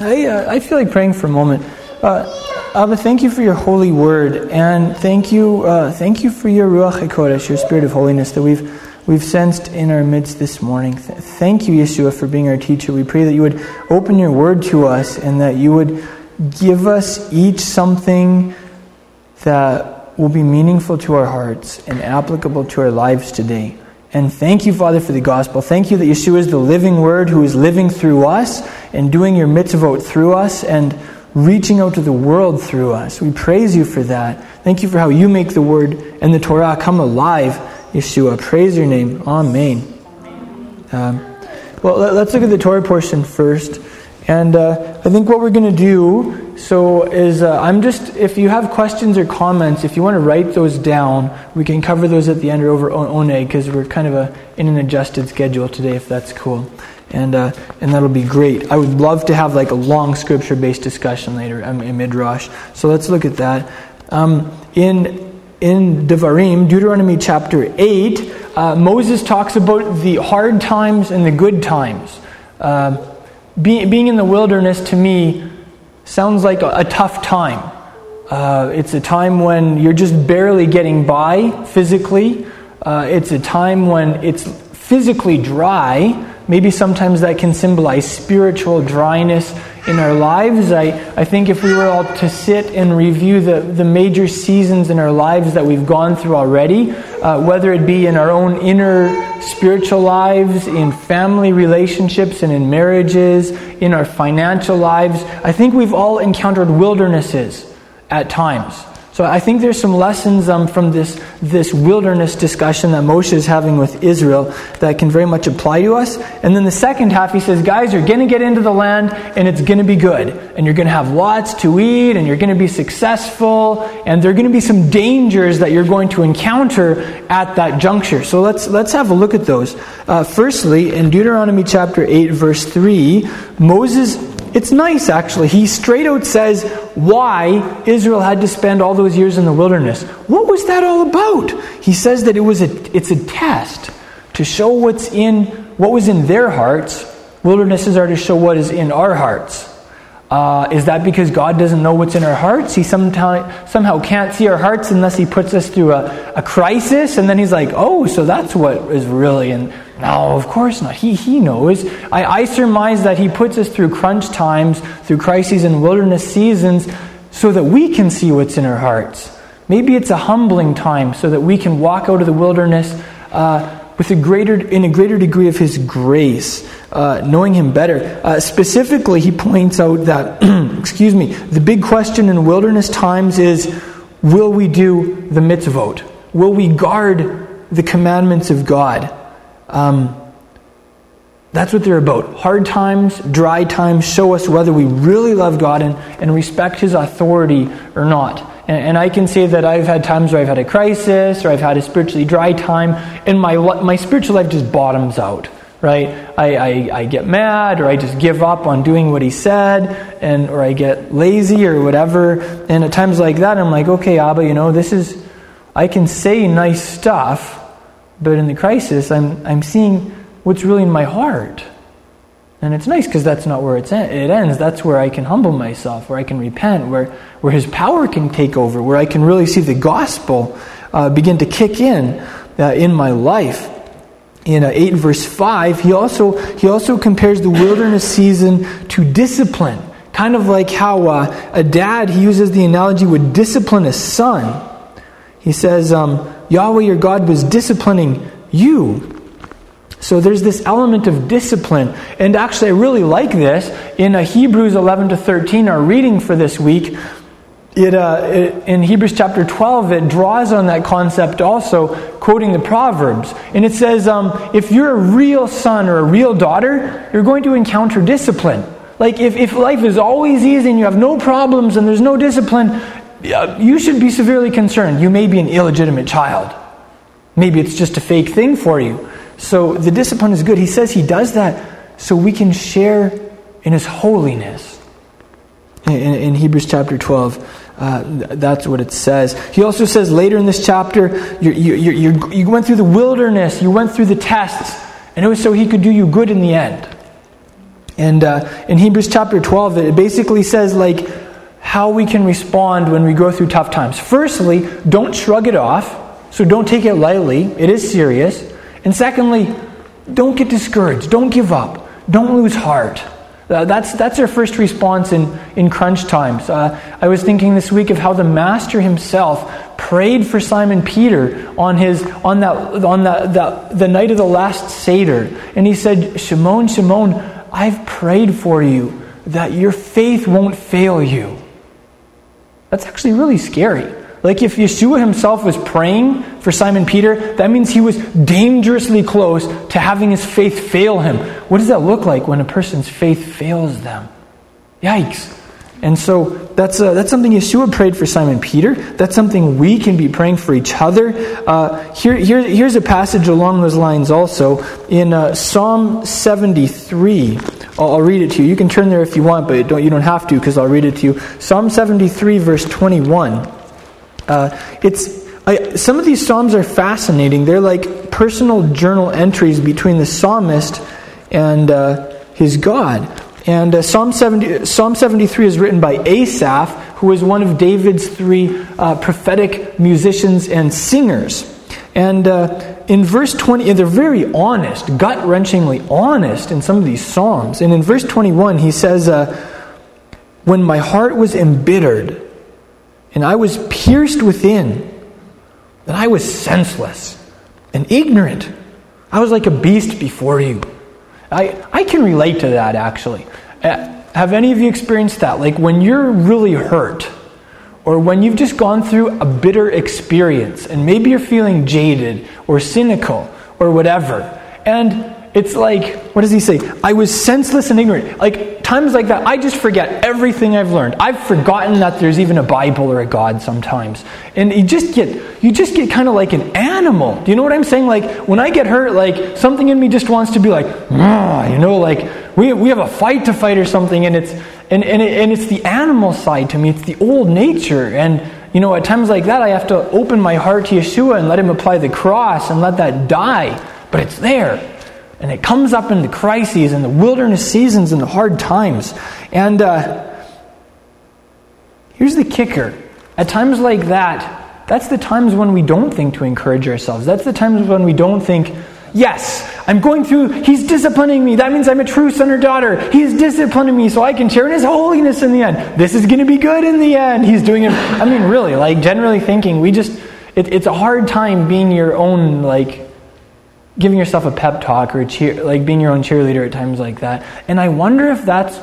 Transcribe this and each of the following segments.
I, uh, I feel like praying for a moment. Uh, Abba, thank you for your holy word, and thank you, uh, thank you for your Ruach HaKodesh, your spirit of holiness that we've, we've sensed in our midst this morning. Th- thank you, Yeshua, for being our teacher. We pray that you would open your word to us and that you would give us each something that will be meaningful to our hearts and applicable to our lives today. And thank you, Father, for the gospel. Thank you that Yeshua is the living word who is living through us and doing your mitzvot through us and reaching out to the world through us. We praise you for that. Thank you for how you make the word and the Torah come alive, Yeshua. Praise your name. Amen. Um, well, let's look at the Torah portion first. And uh, I think what we're going to do so is uh, I'm just if you have questions or comments, if you want to write those down, we can cover those at the end or over Oneg because we're kind of a, in an adjusted schedule today, if that's cool. And uh, and that'll be great. I would love to have like a long scripture-based discussion later in Midrash. So let's look at that. Um, in in Devarim, Deuteronomy chapter eight, uh, Moses talks about the hard times and the good times. Uh, being, being in the wilderness to me sounds like a, a tough time. Uh, it's a time when you're just barely getting by physically. Uh, it's a time when it's physically dry. Maybe sometimes that can symbolize spiritual dryness in our lives. I, I think if we were all to sit and review the, the major seasons in our lives that we've gone through already, uh, whether it be in our own inner spiritual lives, in family relationships and in marriages, in our financial lives, I think we've all encountered wildernesses at times. So I think there's some lessons um, from this, this wilderness discussion that Moshe is having with Israel that can very much apply to us. And then the second half, he says, guys, you're going to get into the land and it's going to be good. And you're going to have lots to eat and you're going to be successful. And there are going to be some dangers that you're going to encounter at that juncture. So let's, let's have a look at those. Uh, firstly, in Deuteronomy chapter 8, verse 3, Moses it's nice, actually. He straight out says why Israel had to spend all those years in the wilderness. What was that all about? He says that it was a, it's a test to show what's in, what was in their hearts. Wildernesses are to show what is in our hearts. Uh, is that because God doesn't know what's in our hearts? He somehow, somehow can't see our hearts unless He puts us through a, a crisis, and then He's like, oh, so that's what is really. And no, of course not. He, he knows. I, I surmise that He puts us through crunch times, through crises and wilderness seasons, so that we can see what's in our hearts. Maybe it's a humbling time so that we can walk out of the wilderness. Uh, with a greater, in a greater degree of His grace, uh, knowing Him better. Uh, specifically, he points out that, excuse me, the big question in wilderness times is will we do the mitzvot? Will we guard the commandments of God? Um, that's what they're about. Hard times, dry times show us whether we really love God and, and respect His authority or not. And, and, I can say that I've had times where I've had a crisis or I've had a spiritually dry time, and my, my spiritual life just bottoms out, right? I, I, I get mad or I just give up on doing what He said, and, or I get lazy or whatever. And at times like that, I'm like, okay, Abba, you know, this is, I can say nice stuff, but in the crisis, I'm, I'm seeing what's really in my heart. And it's nice because that's not where it's en- it ends. That's where I can humble myself, where I can repent, where, where His power can take over, where I can really see the gospel uh, begin to kick in uh, in my life. In uh, 8 verse 5, he also, he also compares the wilderness season to discipline. Kind of like how uh, a dad, he uses the analogy, would discipline a son. He says, um, Yahweh your God was disciplining you so there's this element of discipline. And actually, I really like this. In uh, Hebrews 11 to 13, our reading for this week, it, uh, it, in Hebrews chapter 12, it draws on that concept also, quoting the Proverbs. And it says, um, if you're a real son or a real daughter, you're going to encounter discipline. Like, if, if life is always easy and you have no problems and there's no discipline, you should be severely concerned. You may be an illegitimate child. Maybe it's just a fake thing for you. So the discipline is good. He says he does that so we can share in his holiness. In, in Hebrews chapter 12, uh, that's what it says. He also says later in this chapter, you you you went through the wilderness, you went through the tests, and it was so he could do you good in the end. And uh, in Hebrews chapter 12, it basically says, like, how we can respond when we go through tough times. Firstly, don't shrug it off, so don't take it lightly. It is serious. And secondly, don't get discouraged. Don't give up. Don't lose heart. Uh, that's, that's our first response in, in crunch times. Uh, I was thinking this week of how the Master himself prayed for Simon Peter on, his, on, that, on the, the night of the last Seder. And he said, Shimon, Shimon, I've prayed for you that your faith won't fail you. That's actually really scary. Like if Yeshua himself was praying for Simon Peter, that means he was dangerously close to having his faith fail him. What does that look like when a person's faith fails them? Yikes. And so that's, uh, that's something Yeshua prayed for Simon Peter. That's something we can be praying for each other. Uh, here, here, here's a passage along those lines also in uh, Psalm 73. I'll, I'll, read it to you. You can turn there if you want, but don't, you don't have to because I'll read it to you. Psalm 73, verse 21. Uh, it's, I, some of these Psalms are fascinating. They're like personal journal entries between the psalmist and uh, his God. And uh, Psalm, 70, Psalm 73 is written by Asaph, who was one of David's three uh, prophetic musicians and singers. And uh, in verse 20, and they're very honest, gut wrenchingly honest in some of these Psalms. And in verse 21, he says, uh, When my heart was embittered and I was pierced within, then I was senseless and ignorant. I was like a beast before you. I, I can relate to that actually. Uh, have any of you experienced that? Like when you're really hurt, or when you've just gone through a bitter experience, and maybe you're feeling jaded or cynical or whatever, and it's like, what does he say? I was senseless and ignorant. Like, times like that, I just forget everything I've learned. I've forgotten that there's even a Bible or a God sometimes. And you just get, you just get kind of like an animal. Do you know what I'm saying? Like, when I get hurt, like, something in me just wants to be like, you know, like, we, we have a fight to fight or something, and it's, and, and, it, and it's the animal side to me. It's the old nature. And, you know, at times like that, I have to open my heart to Yeshua and let Him apply the cross and let that die. But it's there. And it comes up in the crises and the wilderness seasons and the hard times. And uh, here's the kicker at times like that, that's the times when we don't think to encourage ourselves. That's the times when we don't think, yes, I'm going through, he's disciplining me. That means I'm a true son or daughter. He's disciplining me so I can share in his holiness in the end. This is going to be good in the end. He's doing it. I mean, really, like generally thinking, we just, it, it's a hard time being your own, like, giving yourself a pep talk or cheer, like being your own cheerleader at times like that. And I wonder if that's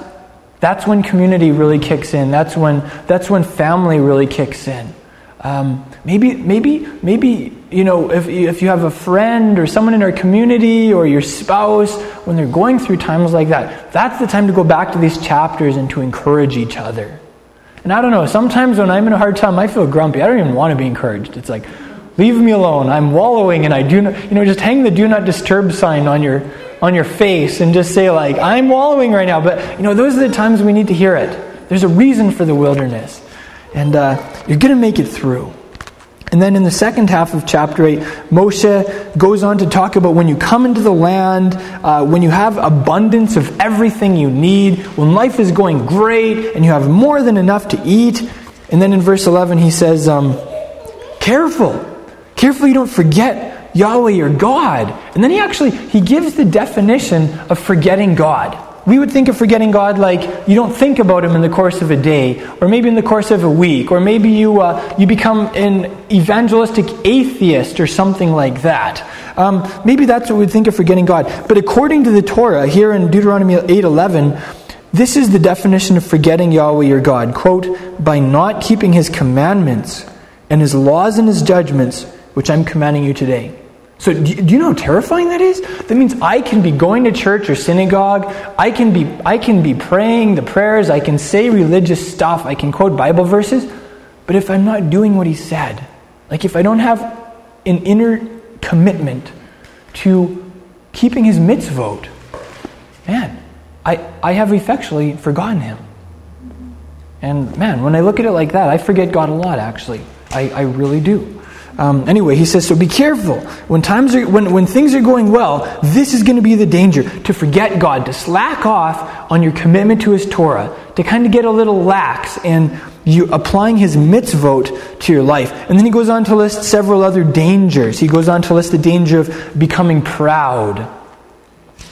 that's when community really kicks in. That's when that's when family really kicks in. Um, maybe maybe maybe you know if if you have a friend or someone in our community or your spouse when they're going through times like that, that's the time to go back to these chapters and to encourage each other. And I don't know. Sometimes when I'm in a hard time, I feel grumpy. I don't even want to be encouraged. It's like Leave me alone. I'm wallowing and I do not, you know, just hang the do not disturb sign on your, on your face and just say, like, I'm wallowing right now. But, you know, those are the times we need to hear it. There's a reason for the wilderness. And uh, you're going to make it through. And then in the second half of chapter 8, Moshe goes on to talk about when you come into the land, uh, when you have abundance of everything you need, when life is going great and you have more than enough to eat. And then in verse 11, he says, um, Careful. Careful you don't forget Yahweh your God. And then he actually he gives the definition of forgetting God. We would think of forgetting God like you don't think about him in the course of a day, or maybe in the course of a week, or maybe you, uh, you become an evangelistic atheist or something like that. Um, maybe that's what we think of forgetting God. But according to the Torah, here in Deuteronomy 8.11, this is the definition of forgetting Yahweh your God. Quote, by not keeping his commandments and his laws and his judgments which I'm commanding you today. So, do you know how terrifying that is? That means I can be going to church or synagogue. I can be, I can be praying the prayers. I can say religious stuff. I can quote Bible verses. But if I'm not doing what he said, like if I don't have an inner commitment to keeping his mitzvot, man, I, I have effectually forgotten him. And man, when I look at it like that, I forget God a lot, actually. I, I really do. Um, anyway, he says, so be careful. When, times are, when, when things are going well, this is going to be the danger to forget God, to slack off on your commitment to his Torah, to kind of get a little lax in you applying his mitzvot to your life. And then he goes on to list several other dangers. He goes on to list the danger of becoming proud.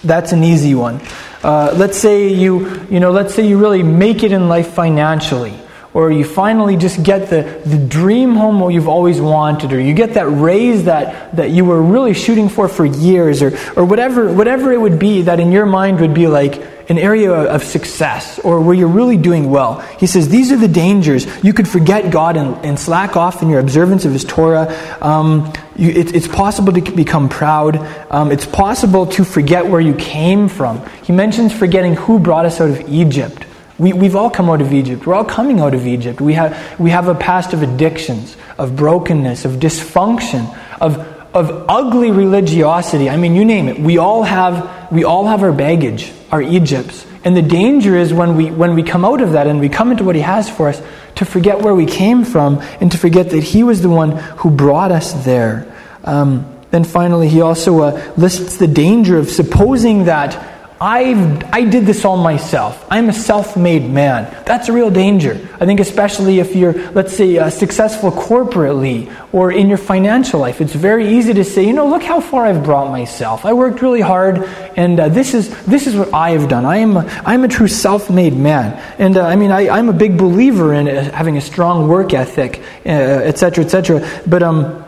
That's an easy one. Uh, let's say you, you know, let's say you really make it in life financially or you finally just get the, the dream home you've always wanted, or you get that raise that, that you were really shooting for for years, or, or whatever, whatever it would be that in your mind would be like an area of success, or where you're really doing well. He says these are the dangers. You could forget God and, and slack off in your observance of His Torah. Um, you, it, it's possible to become proud. Um, it's possible to forget where you came from. He mentions forgetting who brought us out of Egypt. We, we've all come out of Egypt. We're all coming out of Egypt. We have, we have a past of addictions, of brokenness, of dysfunction, of, of ugly religiosity. I mean, you name it. We all have, we all have our baggage, our Egypts. And the danger is when we, when we come out of that and we come into what He has for us, to forget where we came from and to forget that He was the one who brought us there. Um, then finally, He also uh, lists the danger of supposing that i I did this all myself. I'm a self made man. That's a real danger. I think, especially if you're, let's say, uh, successful corporately or in your financial life, it's very easy to say, you know, look how far I've brought myself. I worked really hard, and uh, this, is, this is what I have done. I am a, I'm a true self made man. And uh, I mean, I, I'm a big believer in uh, having a strong work ethic, etc., uh, etc. Et but um,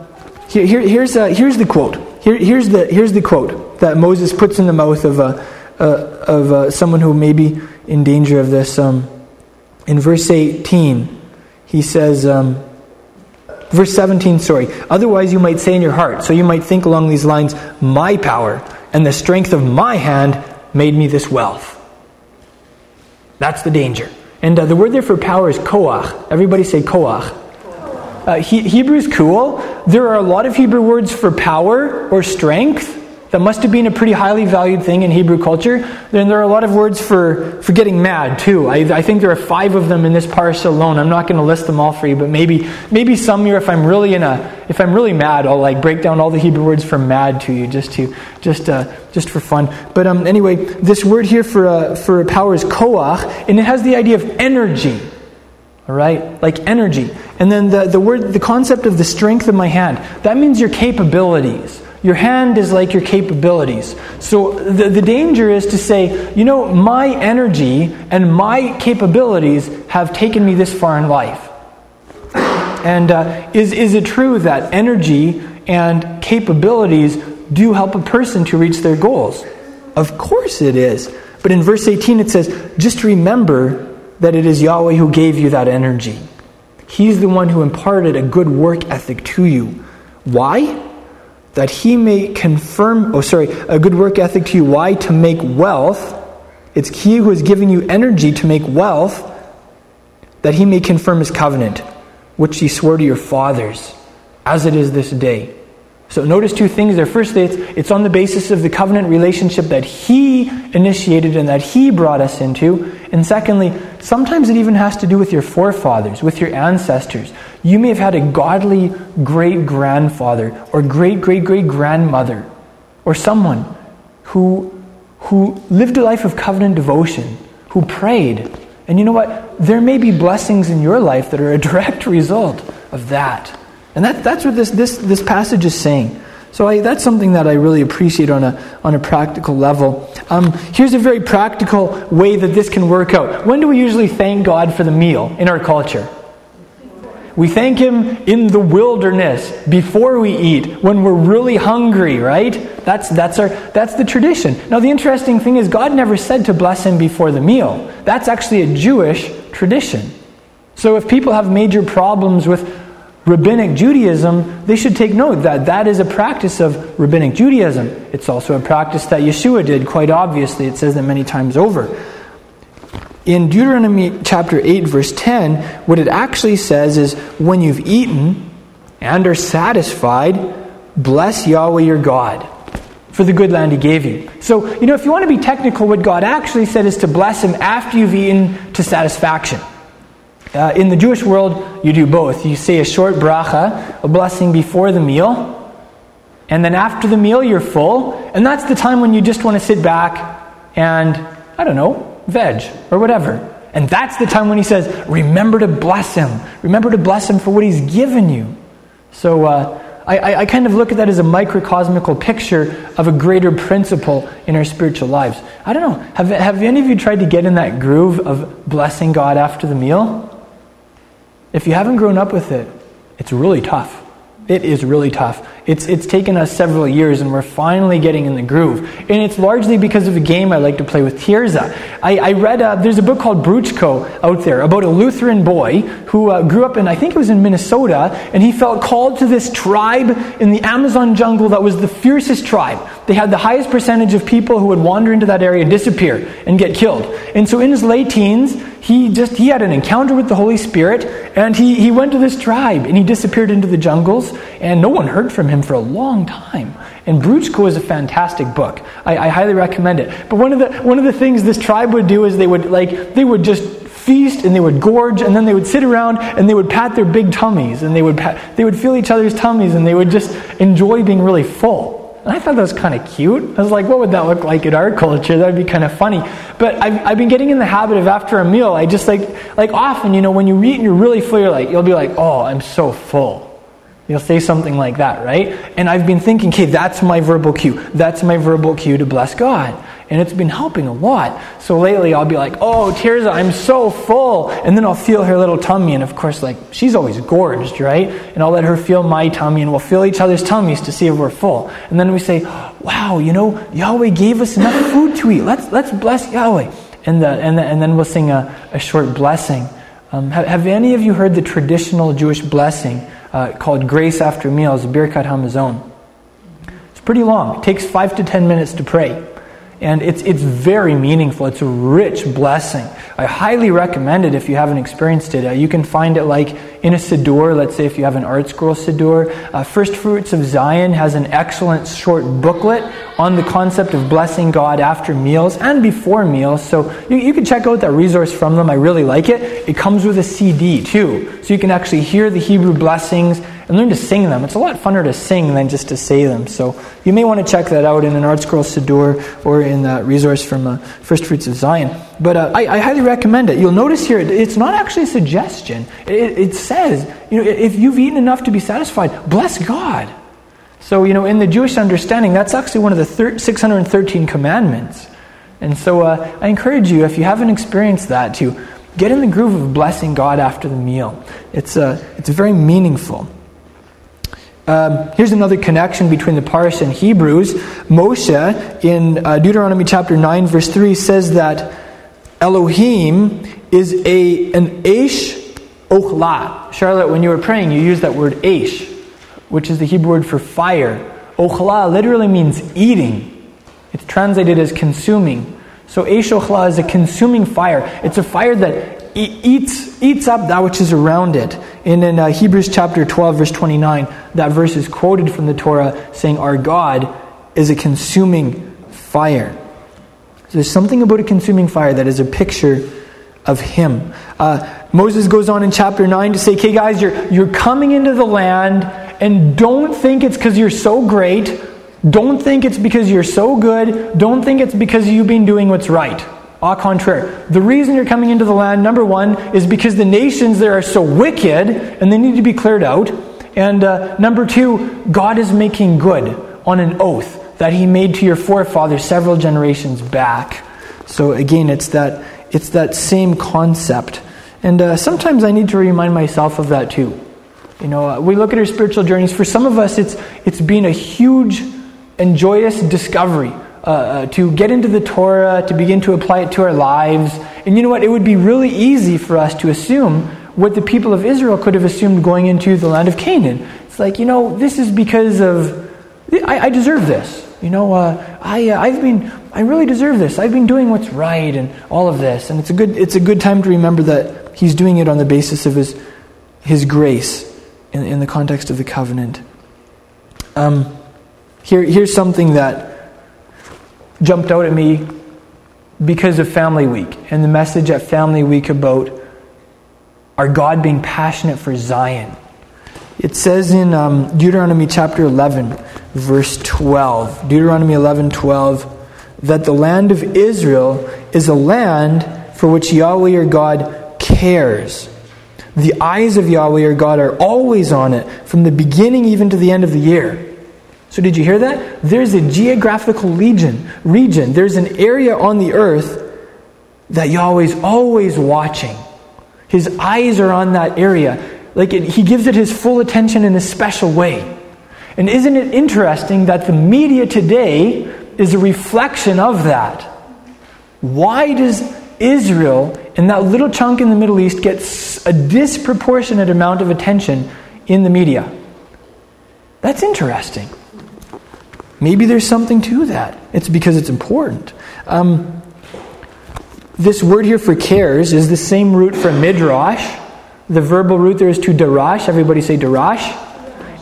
here, here, here's, uh, here's the quote. Here, here's, the, here's the quote that Moses puts in the mouth of. Uh, uh, of uh, someone who may be in danger of this. Um, in verse 18, he says, um, verse 17, sorry, otherwise you might say in your heart, so you might think along these lines, my power and the strength of my hand made me this wealth. That's the danger. And uh, the word there for power is koach. Everybody say koach. Uh, he, Hebrew's cool. There are a lot of Hebrew words for power or strength that must have been a pretty highly valued thing in Hebrew culture. Then there are a lot of words for, for getting mad, too. I, I think there are five of them in this parsha alone. I'm not going to list them all for you, but maybe, maybe some year, if I'm really in a, if I'm really mad, I'll like break down all the Hebrew words for mad to you, just to, just, uh, just for fun. But um, anyway, this word here for, uh, for power is koach, and it has the idea of energy. All right? Like energy. And then the, the word, the concept of the strength of my hand, that means your capabilities. Your hand is like your capabilities. So the, the danger is to say, you know, my energy and my capabilities have taken me this far in life. And uh, is, is it true that energy and capabilities do help a person to reach their goals? Of course it is. But in verse 18 it says, just remember that it is Yahweh who gave you that energy. He's the one who imparted a good work ethic to you. Why? That he may confirm, oh, sorry, a good work ethic to you. Why? To make wealth. It's he who is giving you energy to make wealth, that he may confirm his covenant, which he swore to your fathers, as it is this day. So notice two things there. First, it's, it's on the basis of the covenant relationship that he initiated and that he brought us into. And secondly, sometimes it even has to do with your forefathers, with your ancestors. You may have had a godly great grandfather or great great great grandmother or someone who, who lived a life of covenant devotion, who prayed. And you know what? There may be blessings in your life that are a direct result of that. And that, that's what this, this, this passage is saying. So I, that's something that I really appreciate on a, on a practical level. Um, here's a very practical way that this can work out. When do we usually thank God for the meal in our culture? We thank Him in the wilderness before we eat, when we're really hungry, right? That's, that's, our, that's the tradition. Now, the interesting thing is, God never said to bless Him before the meal. That's actually a Jewish tradition. So if people have major problems with rabbinic Judaism, they should take note that that is a practice of rabbinic Judaism. It's also a practice that Yeshua did, quite obviously. It says that many times over. In Deuteronomy chapter 8, verse 10, what it actually says is when you've eaten and are satisfied, bless Yahweh your God for the good land he gave you. So, you know, if you want to be technical, what God actually said is to bless him after you've eaten to satisfaction. Uh, in the Jewish world, you do both. You say a short bracha, a blessing before the meal, and then after the meal, you're full, and that's the time when you just want to sit back and, I don't know, veg or whatever. And that's the time when he says, Remember to bless him. Remember to bless him for what he's given you. So uh, I, I, kind of look at that as a microcosmical picture of a greater principle in our spiritual lives. I don't know. Have, have any of you tried to get in that groove of blessing God after the meal? If you haven't grown up with it, it's really tough. It is really tough. It's, it's taken us several years and we're finally getting in the groove. And it's largely because of a game I like to play with Tirza. I, I read, uh, there's a book called Bruchko out there about a Lutheran boy who uh, grew up in, I think it was in Minnesota, and he felt called to this tribe in the Amazon jungle that was the fiercest tribe. They had the highest percentage of people who would wander into that area disappear and get killed. And so in his late teens, he just he had an encounter with the Holy Spirit and he, he went to this tribe and he disappeared into the jungles and no one heard from him for a long time. And Bruchko is a fantastic book. I, I highly recommend it. But one of the one of the things this tribe would do is they would like they would just feast and they would gorge and then they would sit around and they would pat their big tummies and they would pat, they would feel each other's tummies and they would just enjoy being really full. And I thought that was kind of cute. I was like, what would that look like in our culture? That would be kind of funny. But I've, I've been getting in the habit of after a meal, I just like, like often, you know, when you eat and you're really full, you're like, you'll be like, oh, I'm so full. You'll say something like that, right? And I've been thinking, okay, that's my verbal cue. That's my verbal cue to bless God and it's been helping a lot. So lately I'll be like, oh, Tirza, I'm so full. And then I'll feel her little tummy, and of course, like, she's always gorged, right? And I'll let her feel my tummy, and we'll feel each other's tummies to see if we're full. And then we say, wow, you know, Yahweh gave us enough food to eat. Let's, let's bless Yahweh. And, the, and, the, and then we'll sing a, a short blessing. Um, have, have, any of you heard the traditional Jewish blessing uh, called Grace After Meals, Birkat Hamazon? It's pretty long. It takes five to ten minutes to pray. And it's, it's very meaningful. It's a rich blessing. I highly recommend it if you haven't experienced it. Uh, you can find it like in a Siddur, let's say if you have an ArtScroll Siddur. Uh, First Fruits of Zion has an excellent short booklet on the concept of blessing God after meals and before meals. So you, you can check out that resource from them. I really like it. It comes with a CD too. So you can actually hear the Hebrew blessings and learn to sing them. It's a lot funner to sing than just to say them. So you may want to check that out in an ArtScroll Siddur or in that resource from uh, First Fruits of Zion. But uh, I, I, highly recommend it. You'll notice here, it's not actually a suggestion. It, it says, you know, if you've eaten enough to be satisfied, bless God. So, you know, in the Jewish understanding, that's actually one of the thir- 613 commandments. And so uh, I encourage you, if you haven't experienced that, to get in the groove of blessing God after the meal. It's, uh, it's very meaningful. Um, here's another connection between the Parsha and Hebrews. Moshe, in uh, Deuteronomy chapter 9, verse 3, says that Elohim is a, an Aish Ochla. Charlotte, when you were praying, you used that word Aish, which is the Hebrew word for fire. Ochla literally means eating, it's translated as consuming. So Aish Ochla is a consuming fire. It's a fire that eats, eats up that which is around it. And in uh, Hebrews chapter 12, verse 29, that verse is quoted from the Torah saying, Our God is a consuming fire. So there's something about a consuming fire that is a picture of Him. Uh, Moses goes on in chapter 9 to say, Okay, guys, you're, you're coming into the land, and don't think it's because you're so great. Don't think it's because you're so good. Don't think it's because you've been doing what's right. Au contraire. The reason you're coming into the land, number one, is because the nations there are so wicked and they need to be cleared out. And uh, number two, God is making good on an oath that He made to your forefathers several generations back. So again, it's that, it's that same concept. And uh, sometimes I need to remind myself of that too. You know, we look at our spiritual journeys. For some of us, it's, it's been a huge and joyous discovery uh, uh, to get into the Torah, to begin to apply it to our lives. And you know what? It would be really easy for us to assume what the people of Israel could have assumed going into the land of Canaan. It's like, you know, this is because of, I, I deserve this. You know, uh, I, uh, I've been, I really deserve this. I've been doing what's right and all of this. And it's a good, it's a good time to remember that he's doing it on the basis of his, his grace in, in the context of the covenant. Um, here, here's something that jumped out at me because of Family Week and the message at Family Week about our God being passionate for Zion. It says in um, Deuteronomy chapter 11, verse 12, Deuteronomy 11, 12, that the land of Israel is a land for which Yahweh your God cares. The eyes of Yahweh your God are always on it, from the beginning even to the end of the year. So, did you hear that? There's a geographical region, region. There's an area on the earth that Yahweh's always watching. His eyes are on that area. Like it, he gives it his full attention in a special way. And isn't it interesting that the media today is a reflection of that? Why does Israel and that little chunk in the Middle East get a disproportionate amount of attention in the media? That's interesting. Maybe there's something to that. It's because it's important. Um, this word here for cares is the same root for midrash. The verbal root there is to darash. Everybody say darash.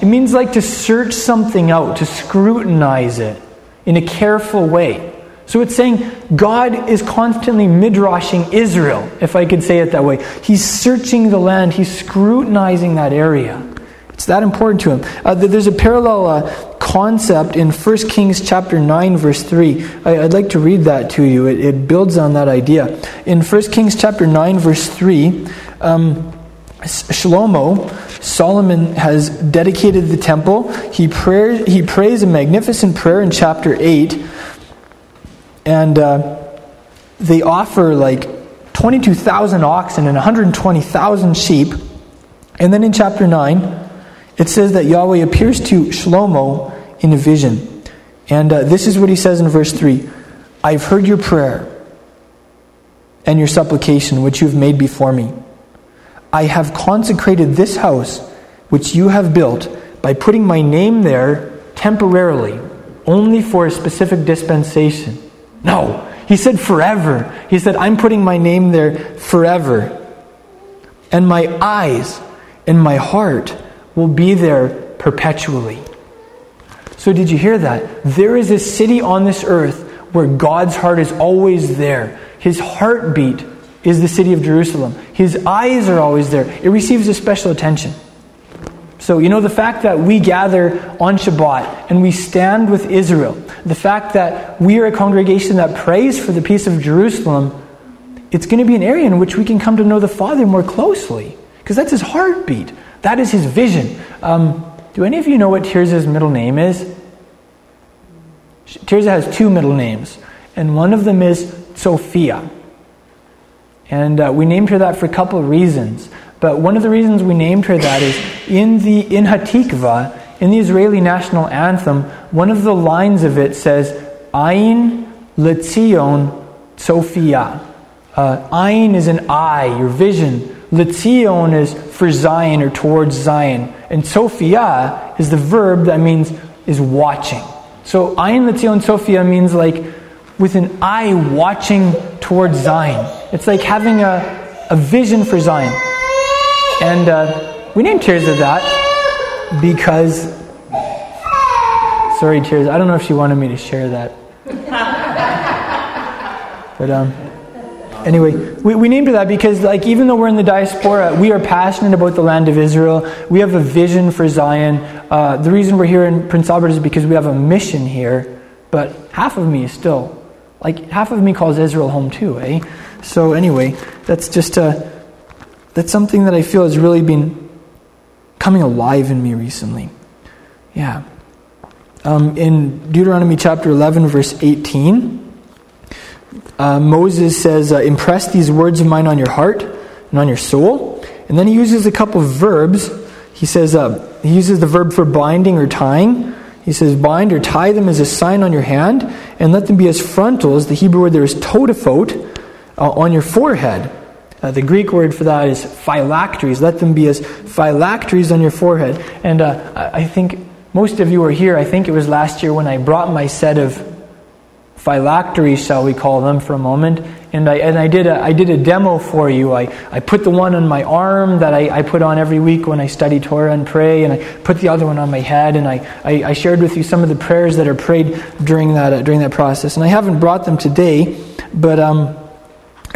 It means like to search something out, to scrutinize it in a careful way. So it's saying God is constantly midrashing Israel, if I could say it that way. He's searching the land, he's scrutinizing that area. It's that important to him. Uh, there's a parallel uh, concept in 1 Kings chapter 9, verse 3. I, would like to read that to you. It, it, builds on that idea. In 1 Kings chapter 9, verse 3, um, Shlomo, Solomon has dedicated the temple. He, prayer, he prays a magnificent prayer in chapter 8. And uh, they offer like 22,000 oxen and 120,000 sheep. And then in chapter 9, it says that Yahweh appears to Shlomo in a vision. And uh, this is what he says in verse 3 I've heard your prayer and your supplication, which you have made before me. I have consecrated this house, which you have built, by putting my name there temporarily, only for a specific dispensation. No, he said forever. He said, I'm putting my name there forever. And my eyes and my heart will be there perpetually. So, did you hear that? There is a city on this earth where God's heart is always there. His heartbeat is the city of Jerusalem. His eyes are always there. It receives a special attention. So, you know, the fact that we gather on Shabbat and we stand with Israel, the fact that we are a congregation that prays for the peace of Jerusalem, it's going to be an area in which we can come to know the Father more closely because that's his heartbeat. That is his vision. Um, do any of you know what Tirza's middle name is? Tirza has two middle names, and one of them is Sophia. And uh, we named her that for a couple of reasons. But one of the reasons we named her that is in the in Hatikva, in the Israeli national anthem, one of the lines of it says, Ayin Letzion Sophia. Uh, Ayin is an eye, your vision. Letzion is for Zion or towards Zion. And Sophia is the verb that means is watching. So Ayin Letzion Sophia means like with an eye watching towards Zion. It's like having a, a vision for Zion. And uh, we named Tirza that because. Sorry, Tears. I don't know if she wanted me to share that. But um, anyway, we, we named it that because, like, even though we're in the diaspora, we are passionate about the land of Israel. We have a vision for Zion. Uh, the reason we're here in Prince Albert is because we have a mission here. But half of me is still, like, half of me calls Israel home too, eh? So anyway, that's just a, uh, that's something that I feel has really been coming alive in me recently. Yeah. Um, in Deuteronomy chapter 11, verse 18 uh, Moses says, uh, Impress these words of mine on your heart and on your soul. And then he uses a couple of verbs. He says, uh, he uses the verb for binding or tying. He says, Bind or tie them as a sign on your hand, and let them be as frontals. The Hebrew word there is totophot, uh, on your forehead. Uh, the Greek word for that is phylacteries. Let them be as phylacteries on your forehead. And uh, I think most of you were here. I think it was last year when I brought my set of phylacteries, shall we call them, for a moment. And I, and I, did, a, I did a demo for you. I, I put the one on my arm that I, I put on every week when I study Torah and pray, and I put the other one on my head, and I, I, I shared with you some of the prayers that are prayed during that, uh, during that process. And I haven't brought them today, but um,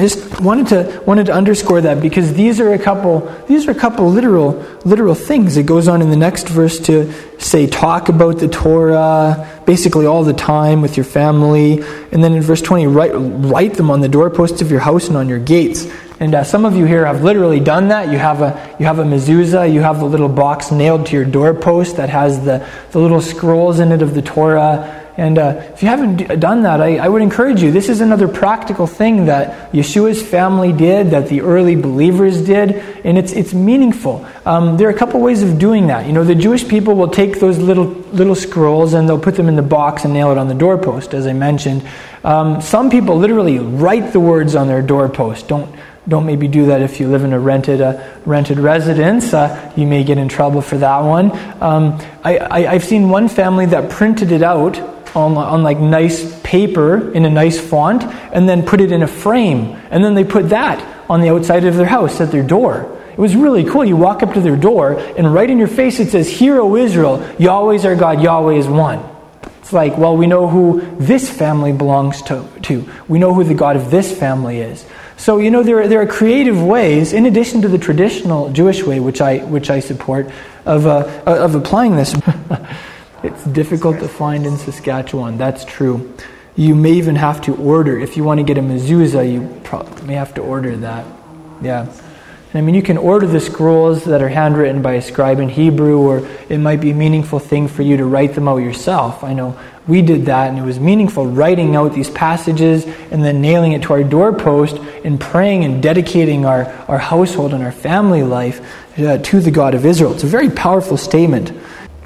I just wanted to wanted to underscore that because these are a couple these are a couple literal literal things. It goes on in the next verse to say talk about the Torah basically all the time with your family, and then in verse twenty write write them on the doorposts of your house and on your gates. And uh, some of you here have literally done that. You have a you have a mezuzah. You have the little box nailed to your doorpost that has the the little scrolls in it of the Torah and uh, if you haven't done that, I, I, would encourage you. This is another practical thing that Yeshua's family did, that the early believers did, and it's, it's meaningful. Um, there are a couple ways of doing that. You know, the Jewish people will take those little, little scrolls and they'll put them in the box and nail it on the doorpost, as I mentioned. Um, some people literally write the words on their doorpost. Don't don't maybe do that if you live in a rented uh, rented residence. Uh, you may get in trouble for that one. Um, I, I, I've seen one family that printed it out on, on like nice paper in a nice font and then put it in a frame. And then they put that on the outside of their house at their door. It was really cool. You walk up to their door and right in your face it says, Hear, O Israel, Yahweh is our God, Yahweh is one. It's like, well, we know who this family belongs to. to. We know who the God of this family is. So, you know, there are, there are creative ways, in addition to the traditional Jewish way, which I, which I support, of, uh, of applying this. It's difficult to find in Saskatchewan, that's true. You may even have to order, if you want to get a mezuzah, you may have to order that. Yeah. And I mean, you can order the scrolls that are handwritten by a scribe in Hebrew, or it might be a meaningful thing for you to write them out yourself. I know we did that, and it was meaningful writing out these passages and then nailing it to our doorpost and praying and dedicating our, our household and our family life uh, to the God of Israel. It's a very powerful statement.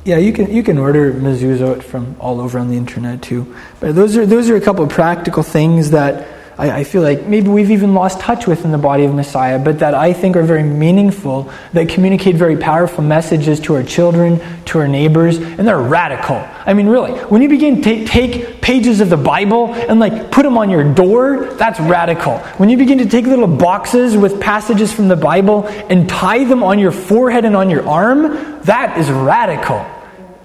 Yeah, you can you can order mezuzot from all over on the internet too. But those are those are a couple of practical things that I, I, feel like maybe we've even lost touch with in the body of Messiah, but that I think are very meaningful, that communicate very powerful messages to our children, to our neighbors, and they're radical. I mean, really, when you begin to take pages of the Bible and like put them on your door, that's radical. When you begin to take little boxes with passages from the Bible and tie them on your forehead and on your arm, that is radical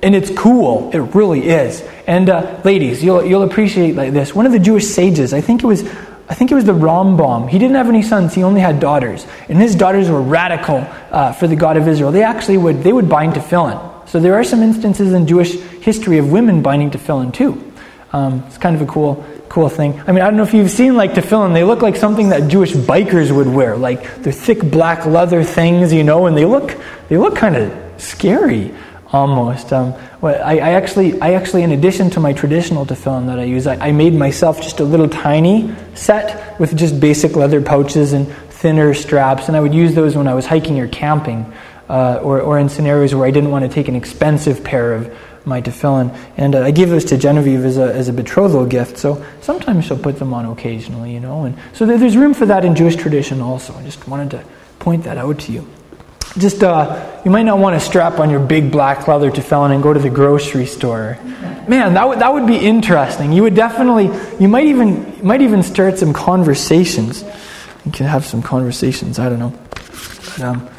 and it's cool. It really is. And uh, ladies, you'll you'll appreciate like this. One of the Jewish sages, I think it was. I think it was the Rambam. He didn't have any sons; he only had daughters, and his daughters were radical uh, for the God of Israel. They actually would they would bind to tefillin. So there are some instances in Jewish history of women binding to tefillin too. Um, it's kind of a cool cool thing. I mean, I don't know if you've seen like tefillin. They look like something that Jewish bikers would wear. Like they're thick black leather things, you know, and they look they look kind of scary almost. Um, well, I, I, actually, I actually, in addition to my traditional tefillin that I use, I, I, made myself just a little tiny set with just basic leather pouches and thinner straps, and I would use those when I was hiking or camping, uh, or, or in scenarios where I didn't want to take an expensive pair of my tefillin. And uh, I gave those to Genevieve as a, as a betrothal gift, so sometimes she'll put them on occasionally, you know. And so there's room for that in Jewish tradition also. I just wanted to point that out to you just uh, you might not want to strap on your big black leather tefillin and go to the grocery store. Man, that would that would be interesting. You would definitely you might even you might even start some conversations. You can have some conversations. I don't know. But, um,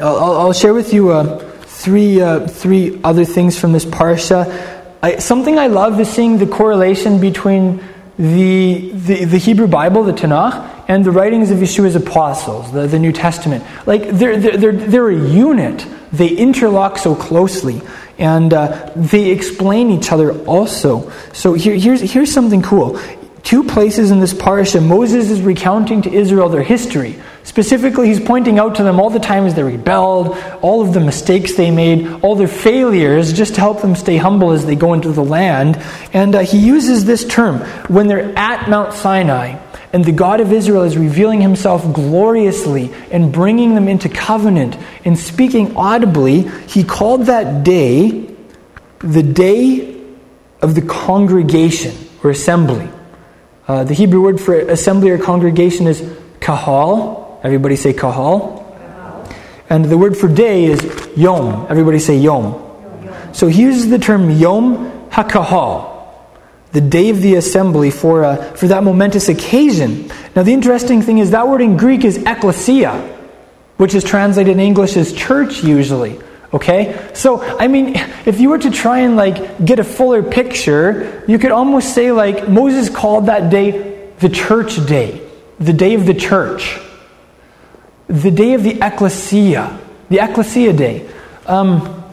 I'll, I'll, share with you uh, three uh, three other things from this parsha. I, something I love is seeing the correlation between the, the, the Hebrew Bible, the Tanakh, and the writings of Yeshua's apostles, the, the New Testament. Like, they're, they're, they're a unit. They interlock so closely. And uh, they explain each other also. So here, here's, here's something cool. Two places in this parsha, Moses is recounting to Israel their history. Specifically, he's pointing out to them all the times they rebelled, all of the mistakes they made, all their failures, just to help them stay humble as they go into the land. And uh, he uses this term when they're at Mount Sinai and the God of Israel is revealing himself gloriously and bringing them into covenant and speaking audibly, he called that day the day of the congregation or assembly. Uh, the Hebrew word for assembly or congregation is kahal. Everybody say kahal. And the word for day is yom. Everybody say yom. So he uses the term yom hakahal the day of the assembly for, uh, for that momentous occasion. Now, the interesting thing is that word in Greek is ekklesia, which is translated in English as church usually. Okay? So, I mean, if you were to try and like get a fuller picture, you could almost say like Moses called that day the church day, the day of the church, the day of the ecclesia, the ecclesia day. Um,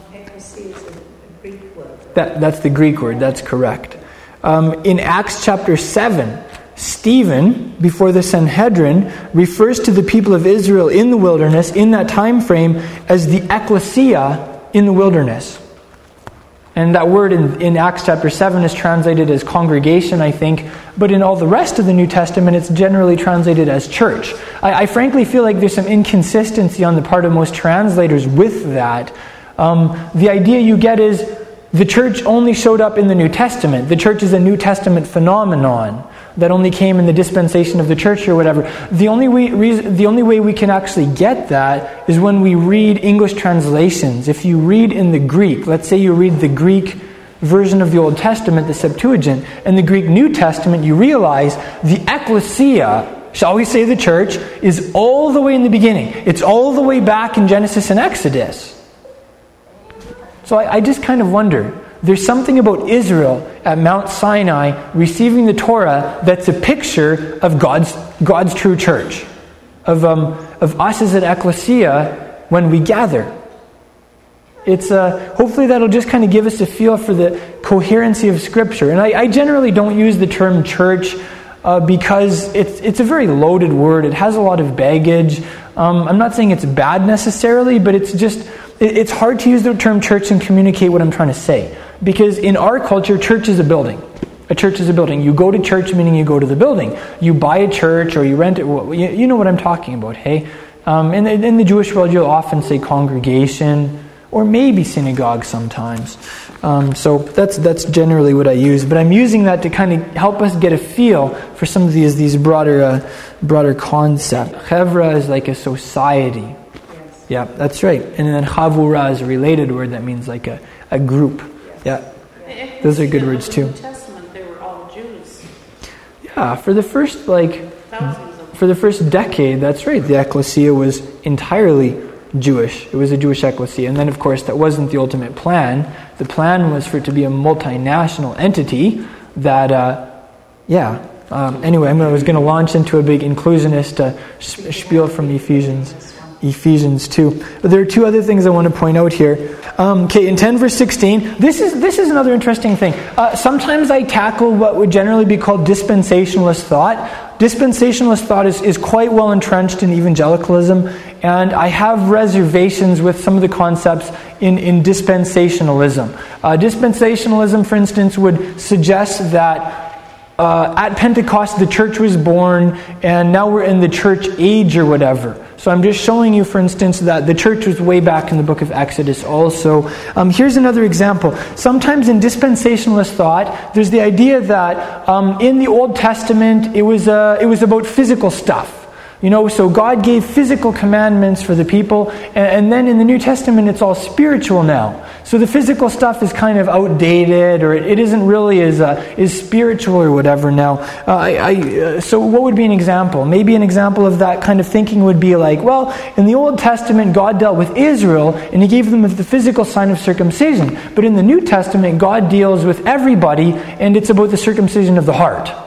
that, that's the Greek word, that's correct. Um, in Acts chapter 7, Stephen, before the Sanhedrin, refers to the people of Israel in the wilderness in that time frame as the ecclesia in the wilderness. And that word in, in Acts chapter 7 is translated as congregation, I think, but in all the rest of the New Testament, it's generally translated as church. I, I frankly feel like there's some inconsistency on the part of most translators with that. Um, the idea you get is the church only showed up in the New Testament. The church is a New Testament phenomenon that only came in the dispensation of the church or whatever. The only way, the only way we can actually get that is when we read English translations. If you read in the Greek, let's say you read the Greek version of the Old Testament, the Septuagint, and the Greek New Testament, you realize the ecclesia, shall we say the church, is all the way in the beginning. It's all the way back in Genesis and Exodus. So I, I just kind of wonder there's something about Israel at Mount Sinai receiving the Torah that's a picture of God's, God's true church, of, um, of us as an ecclesia when we gather. It's, uh, hopefully that'll just kind of give us a feel for the coherency of Scripture. And I, I generally don't use the term church uh, because it's, it's a very loaded word. It has a lot of baggage. Um, I'm not saying it's bad necessarily, but it's just, it, it's hard to use the term church and communicate what I'm trying to say. Because in our culture, church is a building. A church is a building. You go to church, meaning you go to the building. You buy a church or you rent it. You know what I'm talking about, hey? Um, in, the, in the Jewish world, you'll often say congregation or maybe synagogue sometimes. Um, so that's, that's generally what I use. But I'm using that to kind of help us get a feel for some of these, these broader, uh, broader concepts. Chevra is like a society. Yes. Yeah, that's right. And then chavura is a related word that means like a, a group. Yeah. Those are good words too. Yeah, for the first like for the first decade, that's right. The ecclesia was entirely Jewish. It was a Jewish ecclesia. And then of course that wasn't the ultimate plan. The plan was for it to be a multinational entity that uh, yeah. Um, anyway, I was going to launch into a big inclusionist uh, spiel from Ephesians. Ephesians 2. But there are two other things I want to point out here. Um, okay, in 10 verse 16, this is, this is another interesting thing. Uh, sometimes I tackle what would generally be called dispensationalist thought. Dispensationalist thought is, is quite well entrenched in evangelicalism, and I have reservations with some of the concepts in, in dispensationalism. Uh, dispensationalism, for instance, would suggest that uh, at Pentecost, the church was born, and now we're in the church age or whatever. So I'm just showing you, for instance, that the church was way back in the book of Exodus also. Um, here's another example. Sometimes in dispensationalist thought, there's the idea that um, in the Old Testament, it was, uh, it was about physical stuff. You know, so God gave physical commandments for the people, and, and, then in the New Testament, it's all spiritual now. So the physical stuff is kind of outdated, or it, it isn't really as, uh, as spiritual or whatever now. Uh, I, I, uh, so, what would be an example? Maybe an example of that kind of thinking would be like, well, in the Old Testament, God dealt with Israel, and He gave them the physical sign of circumcision. But in the New Testament, God deals with everybody, and it's about the circumcision of the heart.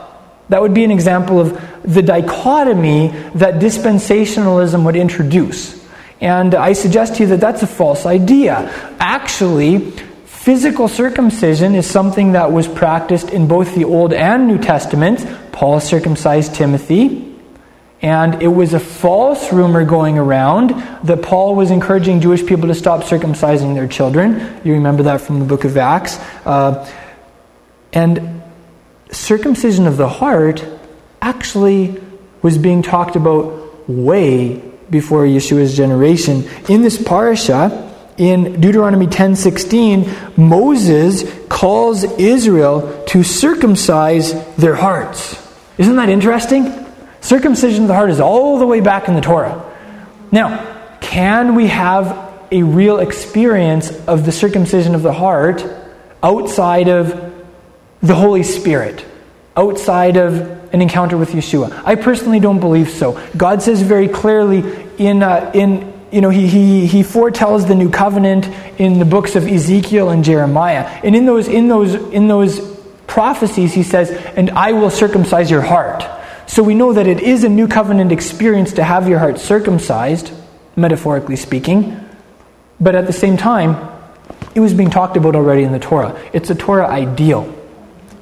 That would be an example of the dichotomy that dispensationalism would introduce. And I suggest to you that that's a false idea. Actually, physical circumcision is something that was practiced in both the Old and New Testaments. Paul circumcised Timothy. And it was a false rumor going around that Paul was encouraging Jewish people to stop circumcising their children. You remember that from the book of Acts. Uh, and circumcision of the heart actually was being talked about way before Yeshua's generation. In this parasha, in Deuteronomy 10:16, Moses calls Israel to circumcise their hearts. Isn't that interesting? Circumcision of the heart is all the way back in the Torah. Now, can we have a real experience of the circumcision of the heart outside of the Holy Spirit, outside of an encounter with Yeshua? I personally don't believe so. God says very clearly in, uh, in you know, he, he, he foretells the new covenant in the books of Ezekiel and Jeremiah. And in those, in those, in those prophecies, he says, And I will circumcise your heart. So we know that it is a new covenant experience to have your heart circumcised, metaphorically speaking. But at the same time, it was being talked about already in the Torah. It's a Torah ideal.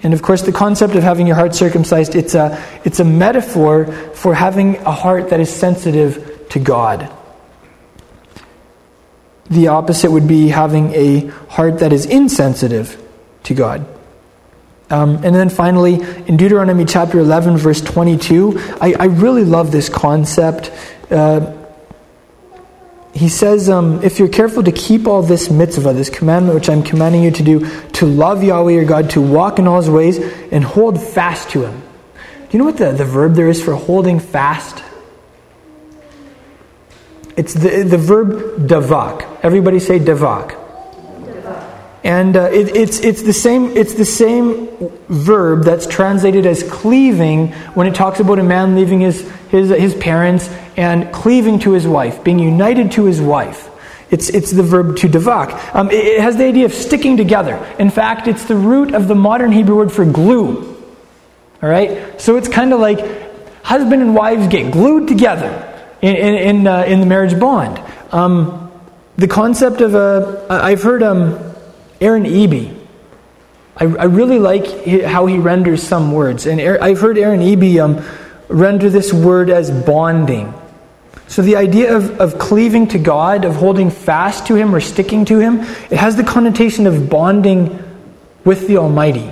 And of course, the concept of having your heart circumcised, it's a, it's a metaphor for having a heart that is sensitive to God. The opposite would be having a heart that is insensitive to God. Um, and then finally, in Deuteronomy chapter 11, verse 22, I, I really love this concept. Uh, he says, um, If you're careful to keep all this mitzvah, this commandment which I'm commanding you to do, to love Yahweh your God, to walk in all his ways, and hold fast to him. Do you know what the, the verb there is for holding fast? It's the, the verb davak. Everybody say davak. And uh, it, it's, it's, the same, it's the same verb that's translated as cleaving when it talks about a man leaving his, his, his parents and cleaving to his wife, being united to his wife. It's, it's the verb to davak. Um, it, it has the idea of sticking together. In fact, it's the root of the modern Hebrew word for glue. All right? So it's kind of like husband and wives get glued together in, in, in, uh, in the marriage bond. Um, the concept of a, I've heard um, Aaron Eby. I, I really like how he renders some words. And I've heard Aaron Eby um, render this word as bonding. So the idea of, of cleaving to God, of holding fast to Him or sticking to Him, it has the connotation of bonding with the Almighty.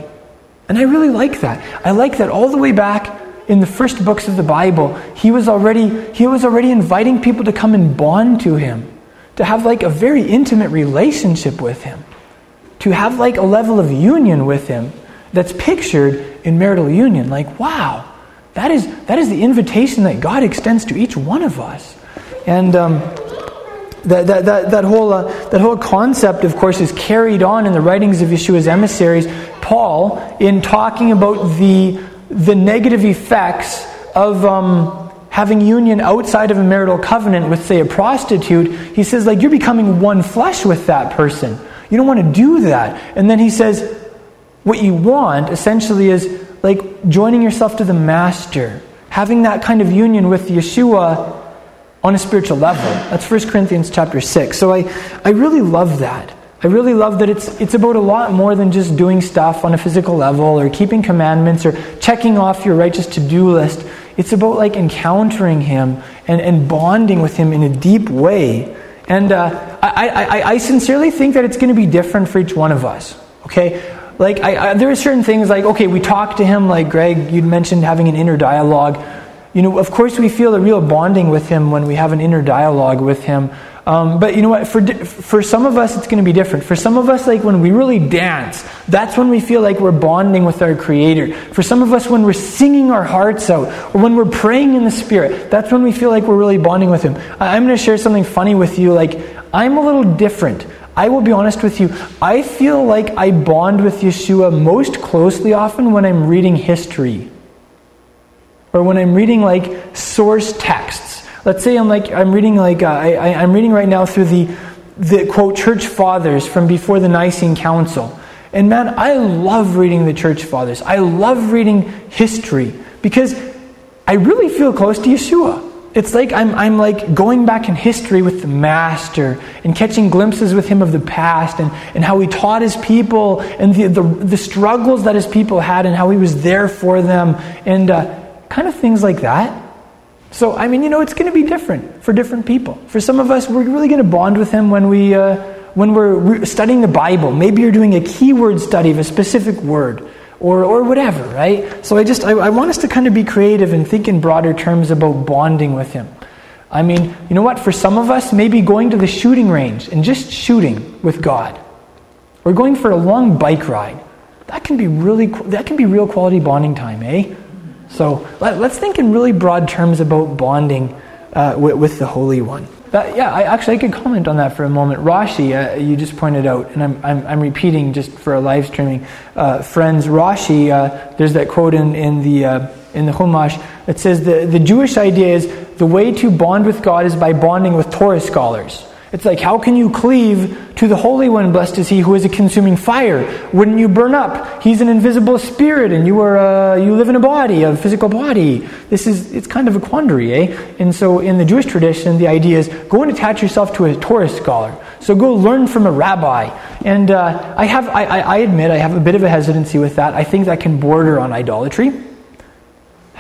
And I really like that. I like that all the way back in the first books of the Bible, he was already he was already inviting people to come and bond to him, to have like a very intimate relationship with him, to have like a level of union with him that's pictured in marital union. Like, wow, that is that is the invitation that God extends to each one of us, and. Um, that, that, that, that, whole, uh, that whole concept, of course, is carried on in the writings of Yeshua's emissaries. Paul, in talking about the the negative effects of um, having union outside of a marital covenant with, say, a prostitute, he says, like, you're becoming one flesh with that person. You don't want to do that. And then he says, what you want essentially is like joining yourself to the master, having that kind of union with Yeshua on a spiritual level. That's 1 Corinthians chapter 6. So I, I really love that. I really love that it's, it's about a lot more than just doing stuff on a physical level or keeping commandments or checking off your righteous to do list. It's about like encountering Him and, and bonding with Him in a deep way. And uh, I, I, I sincerely think that it's going to be different for each one of us. Okay? Like, I, I, there are certain things like, okay, we talk to Him, like Greg, you'd mentioned having an inner dialogue. You know, of course, we feel a real bonding with Him when we have an inner dialogue with Him. Um, but you know what? For, for some of us, it's going to be different. For some of us, like when we really dance, that's when we feel like we're bonding with our Creator. For some of us, when we're singing our hearts out, or when we're praying in the Spirit, that's when we feel like we're really bonding with Him. I'm going to share something funny with you. Like, I'm a little different. I will be honest with you. I feel like I bond with Yeshua most closely often when I'm reading history or when I'm reading like source texts Let's say I'm like I'm reading like uh, I, I'm reading right now through the the quote church fathers from before the Nicene Council. And man, I love reading the church fathers. I love reading history because I really feel close to Yeshua. It's like I'm, I'm like going back in history with the Master and catching glimpses with him of the past and, and how he taught his people and the, the, the struggles that his people had and how he was there for them and uh, kind of things like that. So, I mean, you know, it's going to be different for different people. For some of us, we're really going to bond with Him when, we, uh, when we're studying the Bible. Maybe you're doing a keyword study of a specific word or, or whatever, right? So I just, I, I want us to kind of be creative and think in broader terms about bonding with Him. I mean, you know what? For some of us, maybe going to the shooting range and just shooting with God. Or going for a long bike ride. That can be really, that can be real quality bonding time, eh? So let, us think in really broad terms about bonding uh, with, with, the Holy One. That, yeah, I actually I could comment on that for a moment. Rashi, uh, you just pointed out, and I'm, I'm, I'm repeating just for a live streaming uh, friends. Rashi, uh, there's that quote in in the uh, in the Chumash It says the, the Jewish idea is the way to bond with God is by bonding with Torah scholars. It's like, how can you cleave to the Holy One? Blessed is He who is a consuming fire. Wouldn't you burn up? He's an invisible spirit, and you are uh, you live in a body, a physical body. This is it's kind of a quandary, eh? And so, in the Jewish tradition, the idea is go and attach yourself to a Torah scholar. So go learn from a rabbi. And uh, I have, I, I admit, I have a bit of a hesitancy with that. I think that can border on idolatry.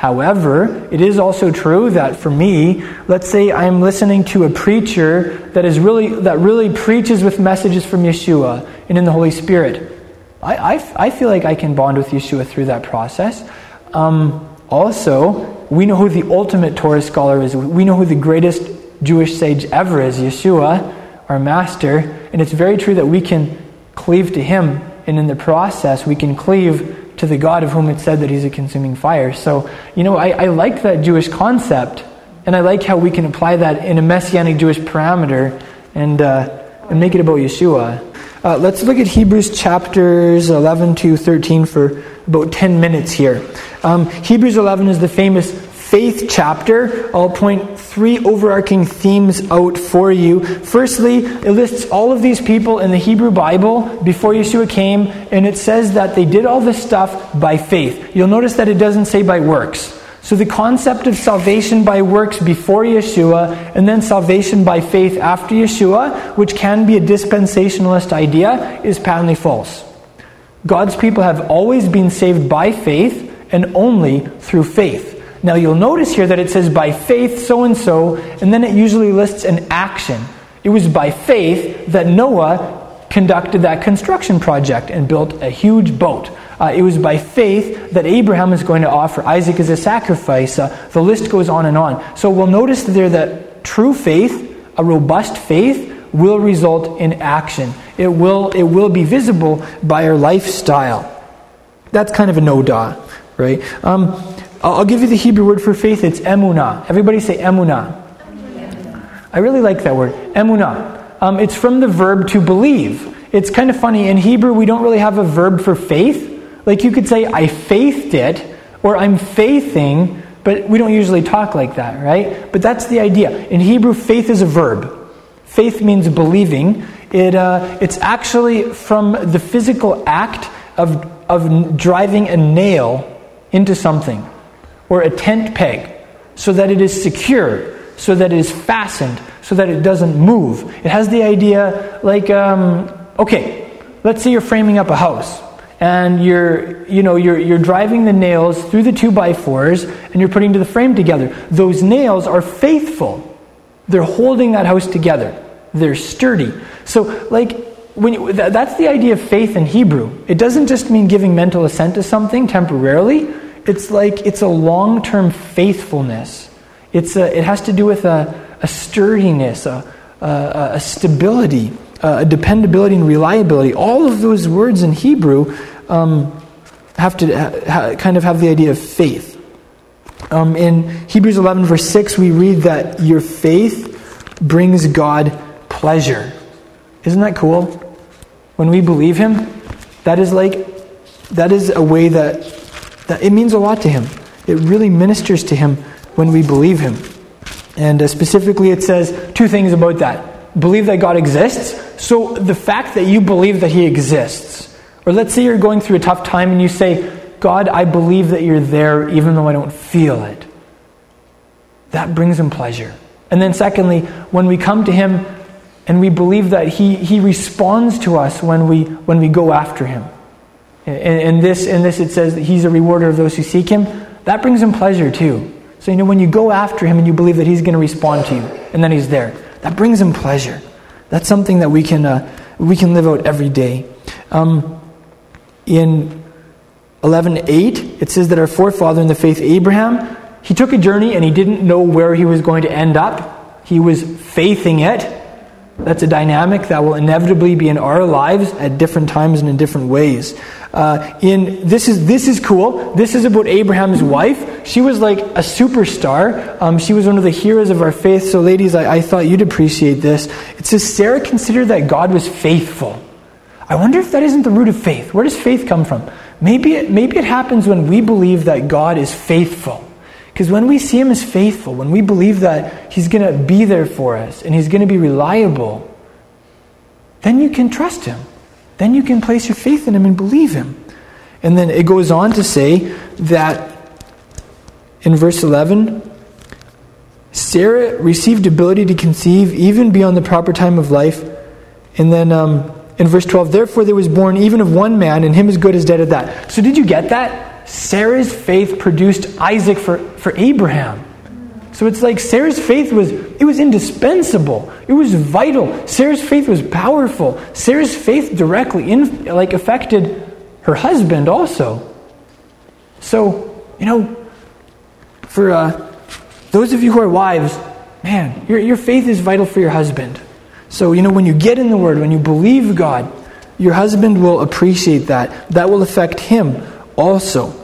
However, it is also true that for me, let's say I'm listening to a preacher that is really that really preaches with messages from Yeshua and in the Holy Spirit. I, I, I feel like I can bond with Yeshua through that process. Um, also, we know who the ultimate Torah scholar is. We know who the greatest Jewish sage ever is, Yeshua, our master. And it's very true that we can cleave to him, and in the process, we can cleave to the God of whom it said that he's a consuming fire. So, you know, I, I like that Jewish concept, and I like how we can apply that in a messianic Jewish parameter and, uh, and make it about Yeshua. Uh, let's look at Hebrews chapters 11 to 13 for about 10 minutes here. Um, Hebrews 11 is the famous faith chapter. I'll point three overarching themes out for you. Firstly, it lists all of these people in the Hebrew Bible before Yeshua came, and it says that they did all this stuff by faith. You'll notice that it doesn't say by works. So the concept of salvation by works before Yeshua and then salvation by faith after Yeshua, which can be a dispensationalist idea, is patently false. God's people have always been saved by faith and only through faith. Now you'll notice here that it says by faith so and so, and then it usually lists an action. It was by faith that Noah conducted that construction project and built a huge boat. Uh, it was by faith that Abraham is going to offer Isaac as a sacrifice. Uh, the list goes on and on. So we'll notice there that true faith, a robust faith, will result in action. It will, it will be visible by our lifestyle. That's kind of a no-da, right? Um, I'll give you the Hebrew word for faith. It's emunah. Everybody say emunah. I really like that word, emunah. Um, it's from the verb to believe. It's kind of funny. In Hebrew, we don't really have a verb for faith. Like you could say, I faithed it, or I'm faithing, but we don't usually talk like that, right? But that's the idea. In Hebrew, faith is a verb. Faith means believing. It, uh, it's actually from the physical act of, of driving a nail into something or a tent peg so that it is secure, so that it is fastened, so that it doesn't move. It has the idea like, um, okay, let's say you're framing up a house and you're, you know, you're, you're driving the nails through the two by fours and you're putting the frame together. Those nails are faithful. They're holding that house together. They're sturdy. So, like, when you, that's the idea of faith in Hebrew. It doesn't just mean giving mental assent to something temporarily it's like it's a long term faithfulness. It's a, it has to do with a, a sturdiness, a, a, a stability, a dependability, and reliability. All of those words in Hebrew um, have to ha, kind of have the idea of faith. Um, in Hebrews 11, verse 6, we read that your faith brings God pleasure. Isn't that cool? When we believe Him, that is like, that is a way that that it means a lot to him. It really ministers to him when we believe him. And uh, specifically, it says two things about that. Believe that God exists. So, the fact that you believe that he exists, or let's say you're going through a tough time and you say, God, I believe that you're there even though I don't feel it. That brings him pleasure. And then, secondly, when we come to him and we believe that he, he responds to us when we, when we go after him. In, this, in this, it says that he's a rewarder of those who seek him. That brings him pleasure too. So, you know, when you go after him and you believe that he's going to respond to you, and then he's there, that brings him pleasure. That's something that we can, uh, we can live out every day. Um, in 11.8, it says that our forefather in the faith, Abraham, he took a journey and he didn't know where he was going to end up. He was faithing it. That's a dynamic that will inevitably be in our lives at different times and in different ways. Uh, in this is this is cool. This is about Abraham's wife. She was like a superstar. Um, she was one of the heroes of our faith. So, ladies, I, I thought you'd appreciate this. It says Sarah considered that God was faithful. I wonder if that isn't the root of faith. Where does faith come from? maybe it, maybe it happens when we believe that God is faithful. Because when we see Him as faithful, when we believe that He's going to be there for us and He's going to be reliable, then you can trust Him. Then you can place your faith in Him and believe Him. And then it goes on to say that in verse 11, Sarah received ability to conceive even beyond the proper time of life. And then um, in verse 12, therefore there was born even of one man, and him as good as dead at that. So did you get that? Sarah's faith produced Isaac for, for Abraham. So it's like Sarah's faith was it was indispensable. It was vital. Sarah's faith was powerful. Sarah's faith directly in, like affected her husband also. So, you know, for uh, those of you who are wives, man, your, your faith is vital for your husband. So, you know, when you get in the Word, when you believe God, your husband will appreciate that. That will affect him also.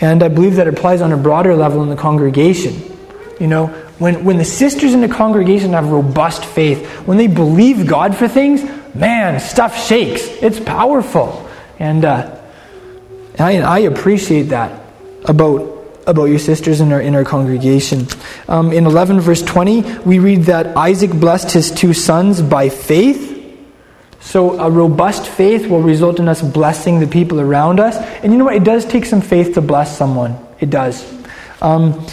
And I believe that applies on a broader level in the congregation. You know, when, when the sisters in the congregation have robust faith, when they believe God for things, man, stuff shakes. It's powerful. And uh, I, I appreciate that about about your sisters in our, in our congregation. Um, in 11, verse 20, we read that Isaac blessed his two sons by faith. So, a robust faith will result in us blessing the people around us. And you know what? It does take some faith to bless someone. It does. Um,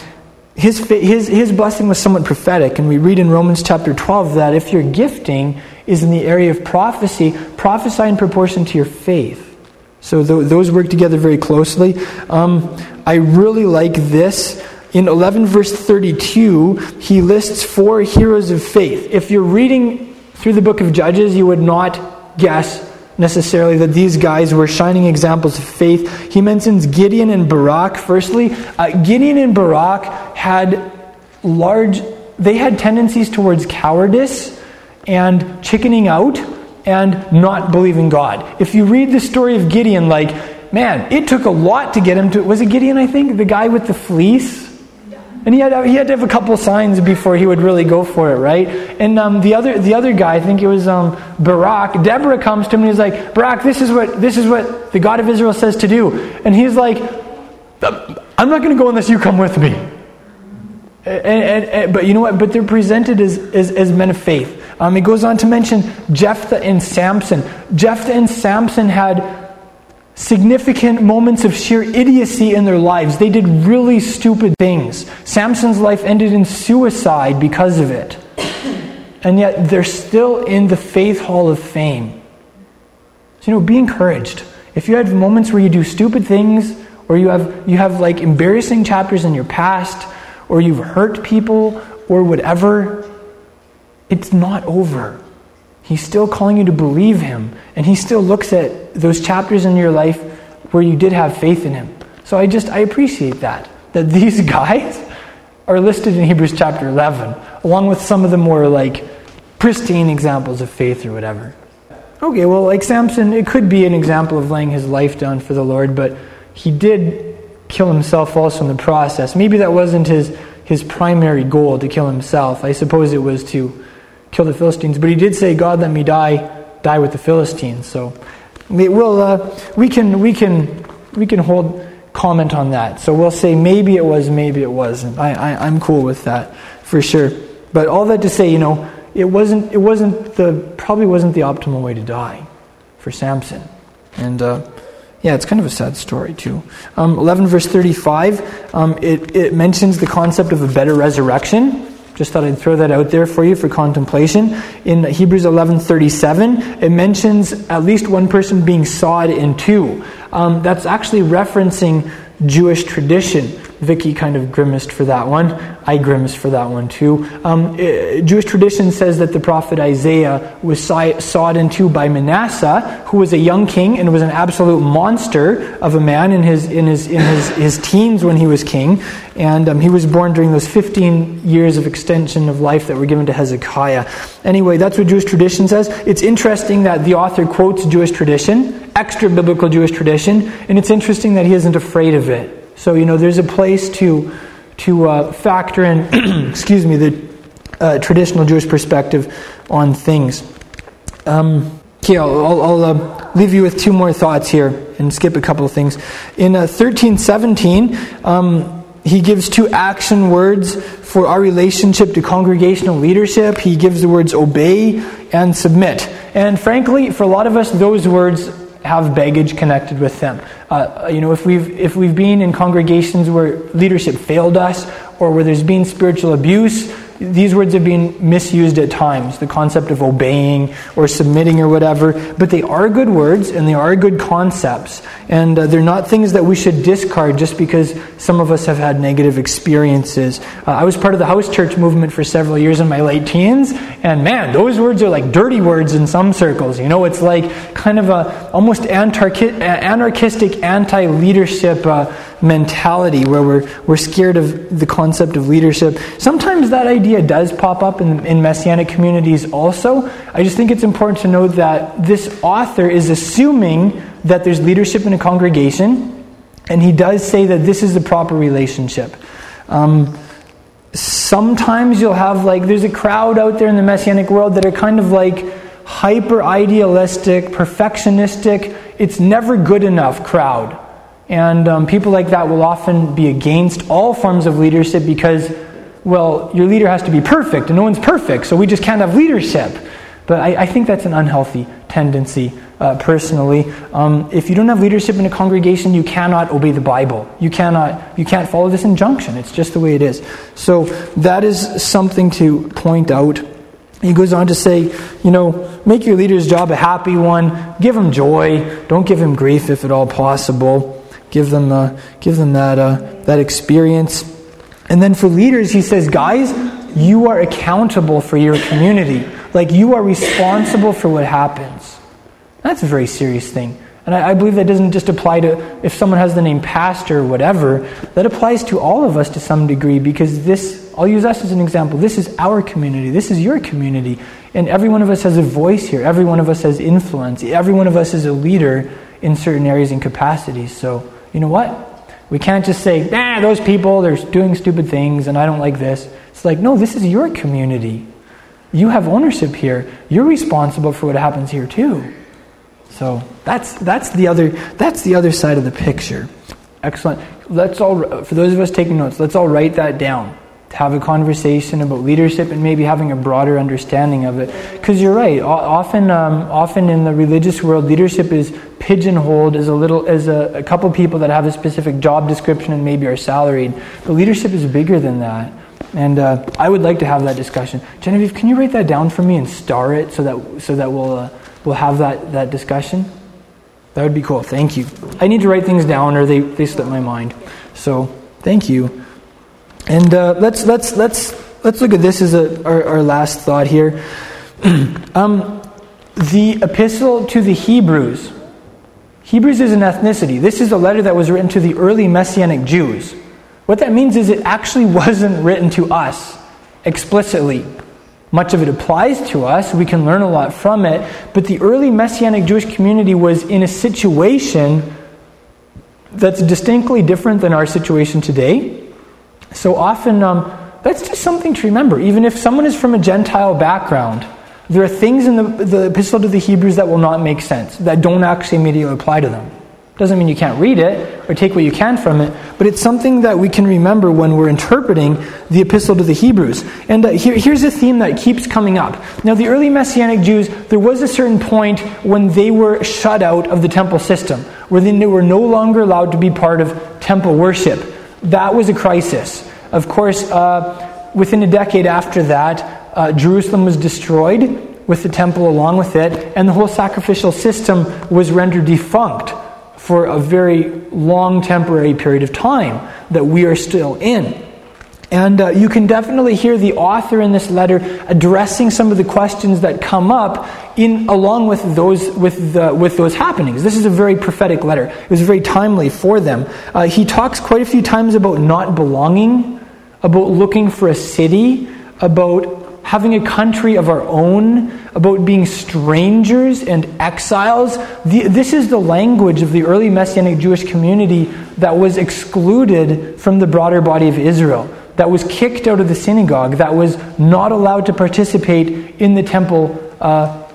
his, his, his blessing was somewhat prophetic, and we read in Romans chapter 12 that if your gifting is in the area of prophecy, prophesy in proportion to your faith. So th- those work together very closely. Um, I really like this. In 11 verse 32, he lists four heroes of faith. If you're reading through the book of Judges, you would not guess necessarily that these guys were shining examples of faith. He mentions Gideon and Barak. Firstly, uh, Gideon and Barak had large, they had tendencies towards cowardice and chickening out and not believing God. If you read the story of Gideon, like, man, it took a lot to get him to, was it Gideon, I think? The guy with the fleece? And he had, he had to have a couple signs before he would really go for it, right? And um, the, other, the other guy, I think it was um, Barak, Deborah comes to him and he's like, Barak, this is, what, this is what the God of Israel says to do. And he's like, I'm not going to go unless you come with me. And, and, and, but you know what? But they're presented as, as, as men of faith. Um, he goes on to mention Jephthah and Samson. Jephthah and Samson had significant moments of sheer idiocy in their lives. They did really stupid things. Samson's life ended in suicide because of it. And yet they're still in the faith hall of fame. So, you know, be encouraged. If you have moments where you do stupid things, or you have, you have like embarrassing chapters in your past, or you've hurt people, or whatever, it's not over. He's still calling you to believe Him. And He still looks at those chapters in your life where you did have faith in Him. So I just, I appreciate that. That these guys are listed in Hebrews chapter 11, along with some of the more like pristine examples of faith or whatever. Okay, well, like Samson, it could be an example of laying his life down for the Lord, but he did kill himself also in the process. Maybe that wasn't his, his primary goal to kill himself. I suppose it was to kill the Philistines. But he did say, God, let me die, die with the Philistines. So we'll, uh, we, can, we, can, we can hold comment on that. So we'll say maybe it was, maybe it wasn't. I, I, I'm cool with that for sure. But all that to say, you know, it wasn't, it wasn't the, probably wasn't the optimal way to die for Samson. And, uh, yeah, it's kind of a sad story, too. Um, 11 verse 35, um, it, it mentions the concept of a better resurrection. Just thought I'd throw that out there for you for contemplation. In Hebrews 11:37, it mentions at least one person being sawed in two. Um, that's actually referencing Jewish tradition. Vicky kind of grimaced for that one. I grimaced for that one too. Um, uh, Jewish tradition says that the prophet Isaiah was sawed in two by Manasseh, who was a young king and was an absolute monster of a man in his in his in his, his teens when he was king, and um, he was born during those 15 years of extension of life that were given to Hezekiah. Anyway, that's what Jewish tradition says. It's interesting that the author quotes Jewish tradition, extra biblical Jewish tradition, and it's interesting that he isn't afraid of it. So, you know, there's a place to, to uh, factor in, excuse me, the uh, traditional Jewish perspective on things. Um, Okay, I'll, I'll, I'll uh, leave you with two more thoughts here and skip a couple of things. In uh, 1317, um, he gives two action words for our relationship to congregational leadership. He gives the words obey and submit. And frankly, for a lot of us, those words have baggage connected with them. Uh, you know, if we've, if we've been in congregations where leadership failed us or where there's been spiritual abuse, these words have been misused at times, the concept of obeying or submitting or whatever, but they are good words and they are good concepts. And uh, they're not things that we should discard just because some of us have had negative experiences. Uh, I was part of the house church movement for several years in my late teens, and man, those words are like dirty words in some circles. You know, it's like kind of a almost anarchistic, anti leadership. Uh, mentality where we're, we're scared of the concept of leadership. Sometimes that idea does pop up in, in messianic communities also. I just think it's important to note that this author is assuming that there's leadership in a congregation, and he does say that this is the proper relationship. Um, sometimes you'll have, like, there's a crowd out there in the messianic world that are kind of like hyper idealistic, perfectionistic, it's never good enough crowd and um, people like that will often be against all forms of leadership because, well, your leader has to be perfect, and no one's perfect, so we just can't have leadership. But I, I think that's an unhealthy tendency, uh, personally. Um, if you don't have leadership in a congregation, you cannot obey the Bible. You cannot, you can't follow this injunction. It's just the way it is. So that is something to point out. He goes on to say, you know, make your leader's job a happy one. Give him joy. Don't give him grief if at all possible. Give them, uh, give them that, uh, that experience. And then for leaders, he says, guys, you are accountable for your community. Like you are responsible for what happens. That's a very serious thing. And I, I, believe that doesn't just apply to if someone has the name pastor or whatever, that applies to all of us to some degree because this, I'll use us as an example. This is our community, this is your community. And every one of us has a voice here, every one of us has influence, every one of us is a leader in certain areas and capacities. So, you know what? We can't just say, nah, those people, they're doing stupid things and I don't like this. It's like, no, this is your community. You have ownership here. You're responsible for what happens here too. So that's, that's, the other, that's the other side of the picture. Excellent. Let's all, for those of us taking notes, let's all write that down to have a conversation about leadership and maybe having a broader understanding of it. Because you're right. Often, um, often in the religious world, leadership is pigeonholed as a little as a, a couple people that have a specific job description and maybe are salaried. But leadership is bigger than that. And uh, I would like to have that discussion. Genevieve, can you write that down for me and star it so that so that we'll uh, we'll have that that discussion? That would be cool. Thank you. I need to write things down or they, they slip my mind. So thank you. And uh, let's let's let's let's look at this as a, our, our last thought here. um, the epistle to the Hebrews. Hebrews is an ethnicity. This is a letter that was written to the early Messianic Jews. What that means is it actually wasn't written to us explicitly. Much of it applies to us. We can learn a lot from it. But the early Messianic Jewish community was in a situation that's distinctly different than our situation today. So often, um, that's just something to remember. Even if someone is from a Gentile background, there are things in the, the epistle to the Hebrews that will not make sense, that don't actually immediately apply to them. Doesn't mean you can't read it or take what you can from it, but it's something that we can remember when we're interpreting the epistle to the Hebrews. And uh, here, here's a theme that keeps coming up. Now, the early Messianic Jews, there was a certain point when they were shut out of the temple system, where they were no longer allowed to be part of temple worship. That was a crisis. Of course, uh, within a decade after that, uh, Jerusalem was destroyed with the temple along with it, and the whole sacrificial system was rendered defunct for a very long temporary period of time that we are still in. And uh, you can definitely hear the author in this letter addressing some of the questions that come up in along with those with the, with those happenings. This is a very prophetic letter. It was very timely for them. Uh, he talks quite a few times about not belonging, about looking for a city, about having a country of our own, about being strangers and exiles. The, this is the language of the early Messianic Jewish community that was excluded from the broader body of Israel that was kicked out of the synagogue, that was not allowed to participate in the temple uh,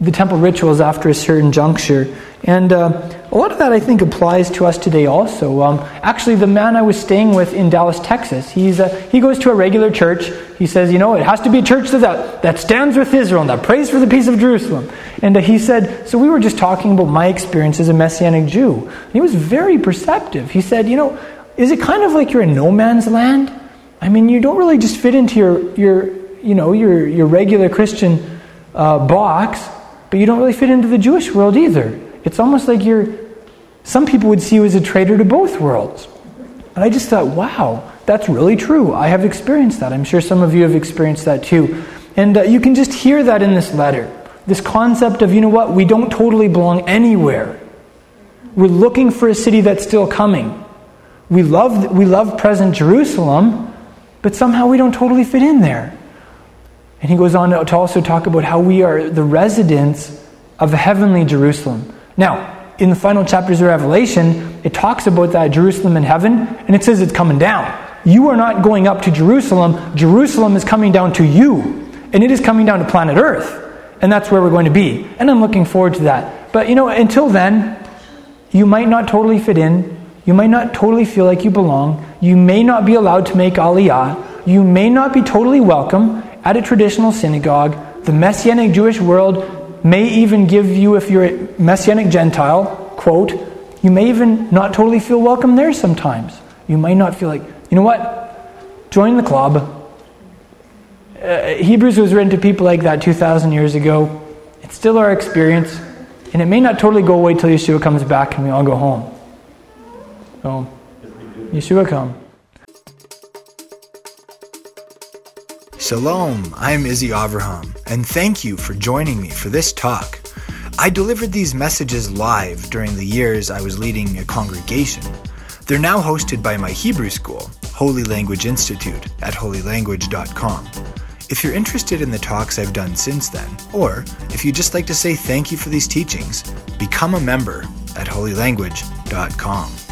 the temple rituals after a certain juncture. And uh, a lot of that, I think, applies to us today also. Um, actually, the man I was staying with in Dallas, Texas, he's, uh, he goes to a regular church. He says, you know, it has to be a church that, that stands with Israel and that prays for the peace of Jerusalem. And uh, he said, so we were just talking about my experience as a Messianic Jew. And he was very perceptive. He said, you know, is it kind of like you're in no man's land? I mean, you don't really just fit into your, your you know, your, your regular Christian uh, box, but you don't really fit into the Jewish world either. It's almost like you're, some people would see you as a traitor to both worlds. And I just thought, wow, that's really true. I have experienced that. I'm sure some of you have experienced that too. And uh, you can just hear that in this letter. This concept of, you know what, we don't totally belong anywhere. We're looking for a city that's still coming. We love, we love present Jerusalem, but somehow we don't totally fit in there. And he goes on to also talk about how we are the residents of the heavenly Jerusalem. Now, in the final chapters of Revelation, it talks about that Jerusalem in heaven, and it says it's coming down. You are not going up to Jerusalem, Jerusalem is coming down to you, and it is coming down to planet Earth. And that's where we're going to be. And I'm looking forward to that. But you know, until then, you might not totally fit in. You might not totally feel like you belong. You may not be allowed to make aliyah. You may not be totally welcome at a traditional synagogue. The Messianic Jewish world may even give you, if you're a Messianic Gentile, quote, you may even not totally feel welcome there sometimes. You might not feel like, you know what? Join the club. Uh, Hebrews was written to people like that 2,000 years ago. It's still our experience. And it may not totally go away till Yeshua comes back and we all go home. So, Yeshua come. Shalom, I'm Izzy Avraham, and thank you for joining me for this talk. I delivered these messages live during the years I was leading a congregation. They're now hosted by my Hebrew school, Holy Language Institute, at holylanguage.com. If you're interested in the talks I've done since then, or if you'd just like to say thank you for these teachings, become a member at holylanguage.com.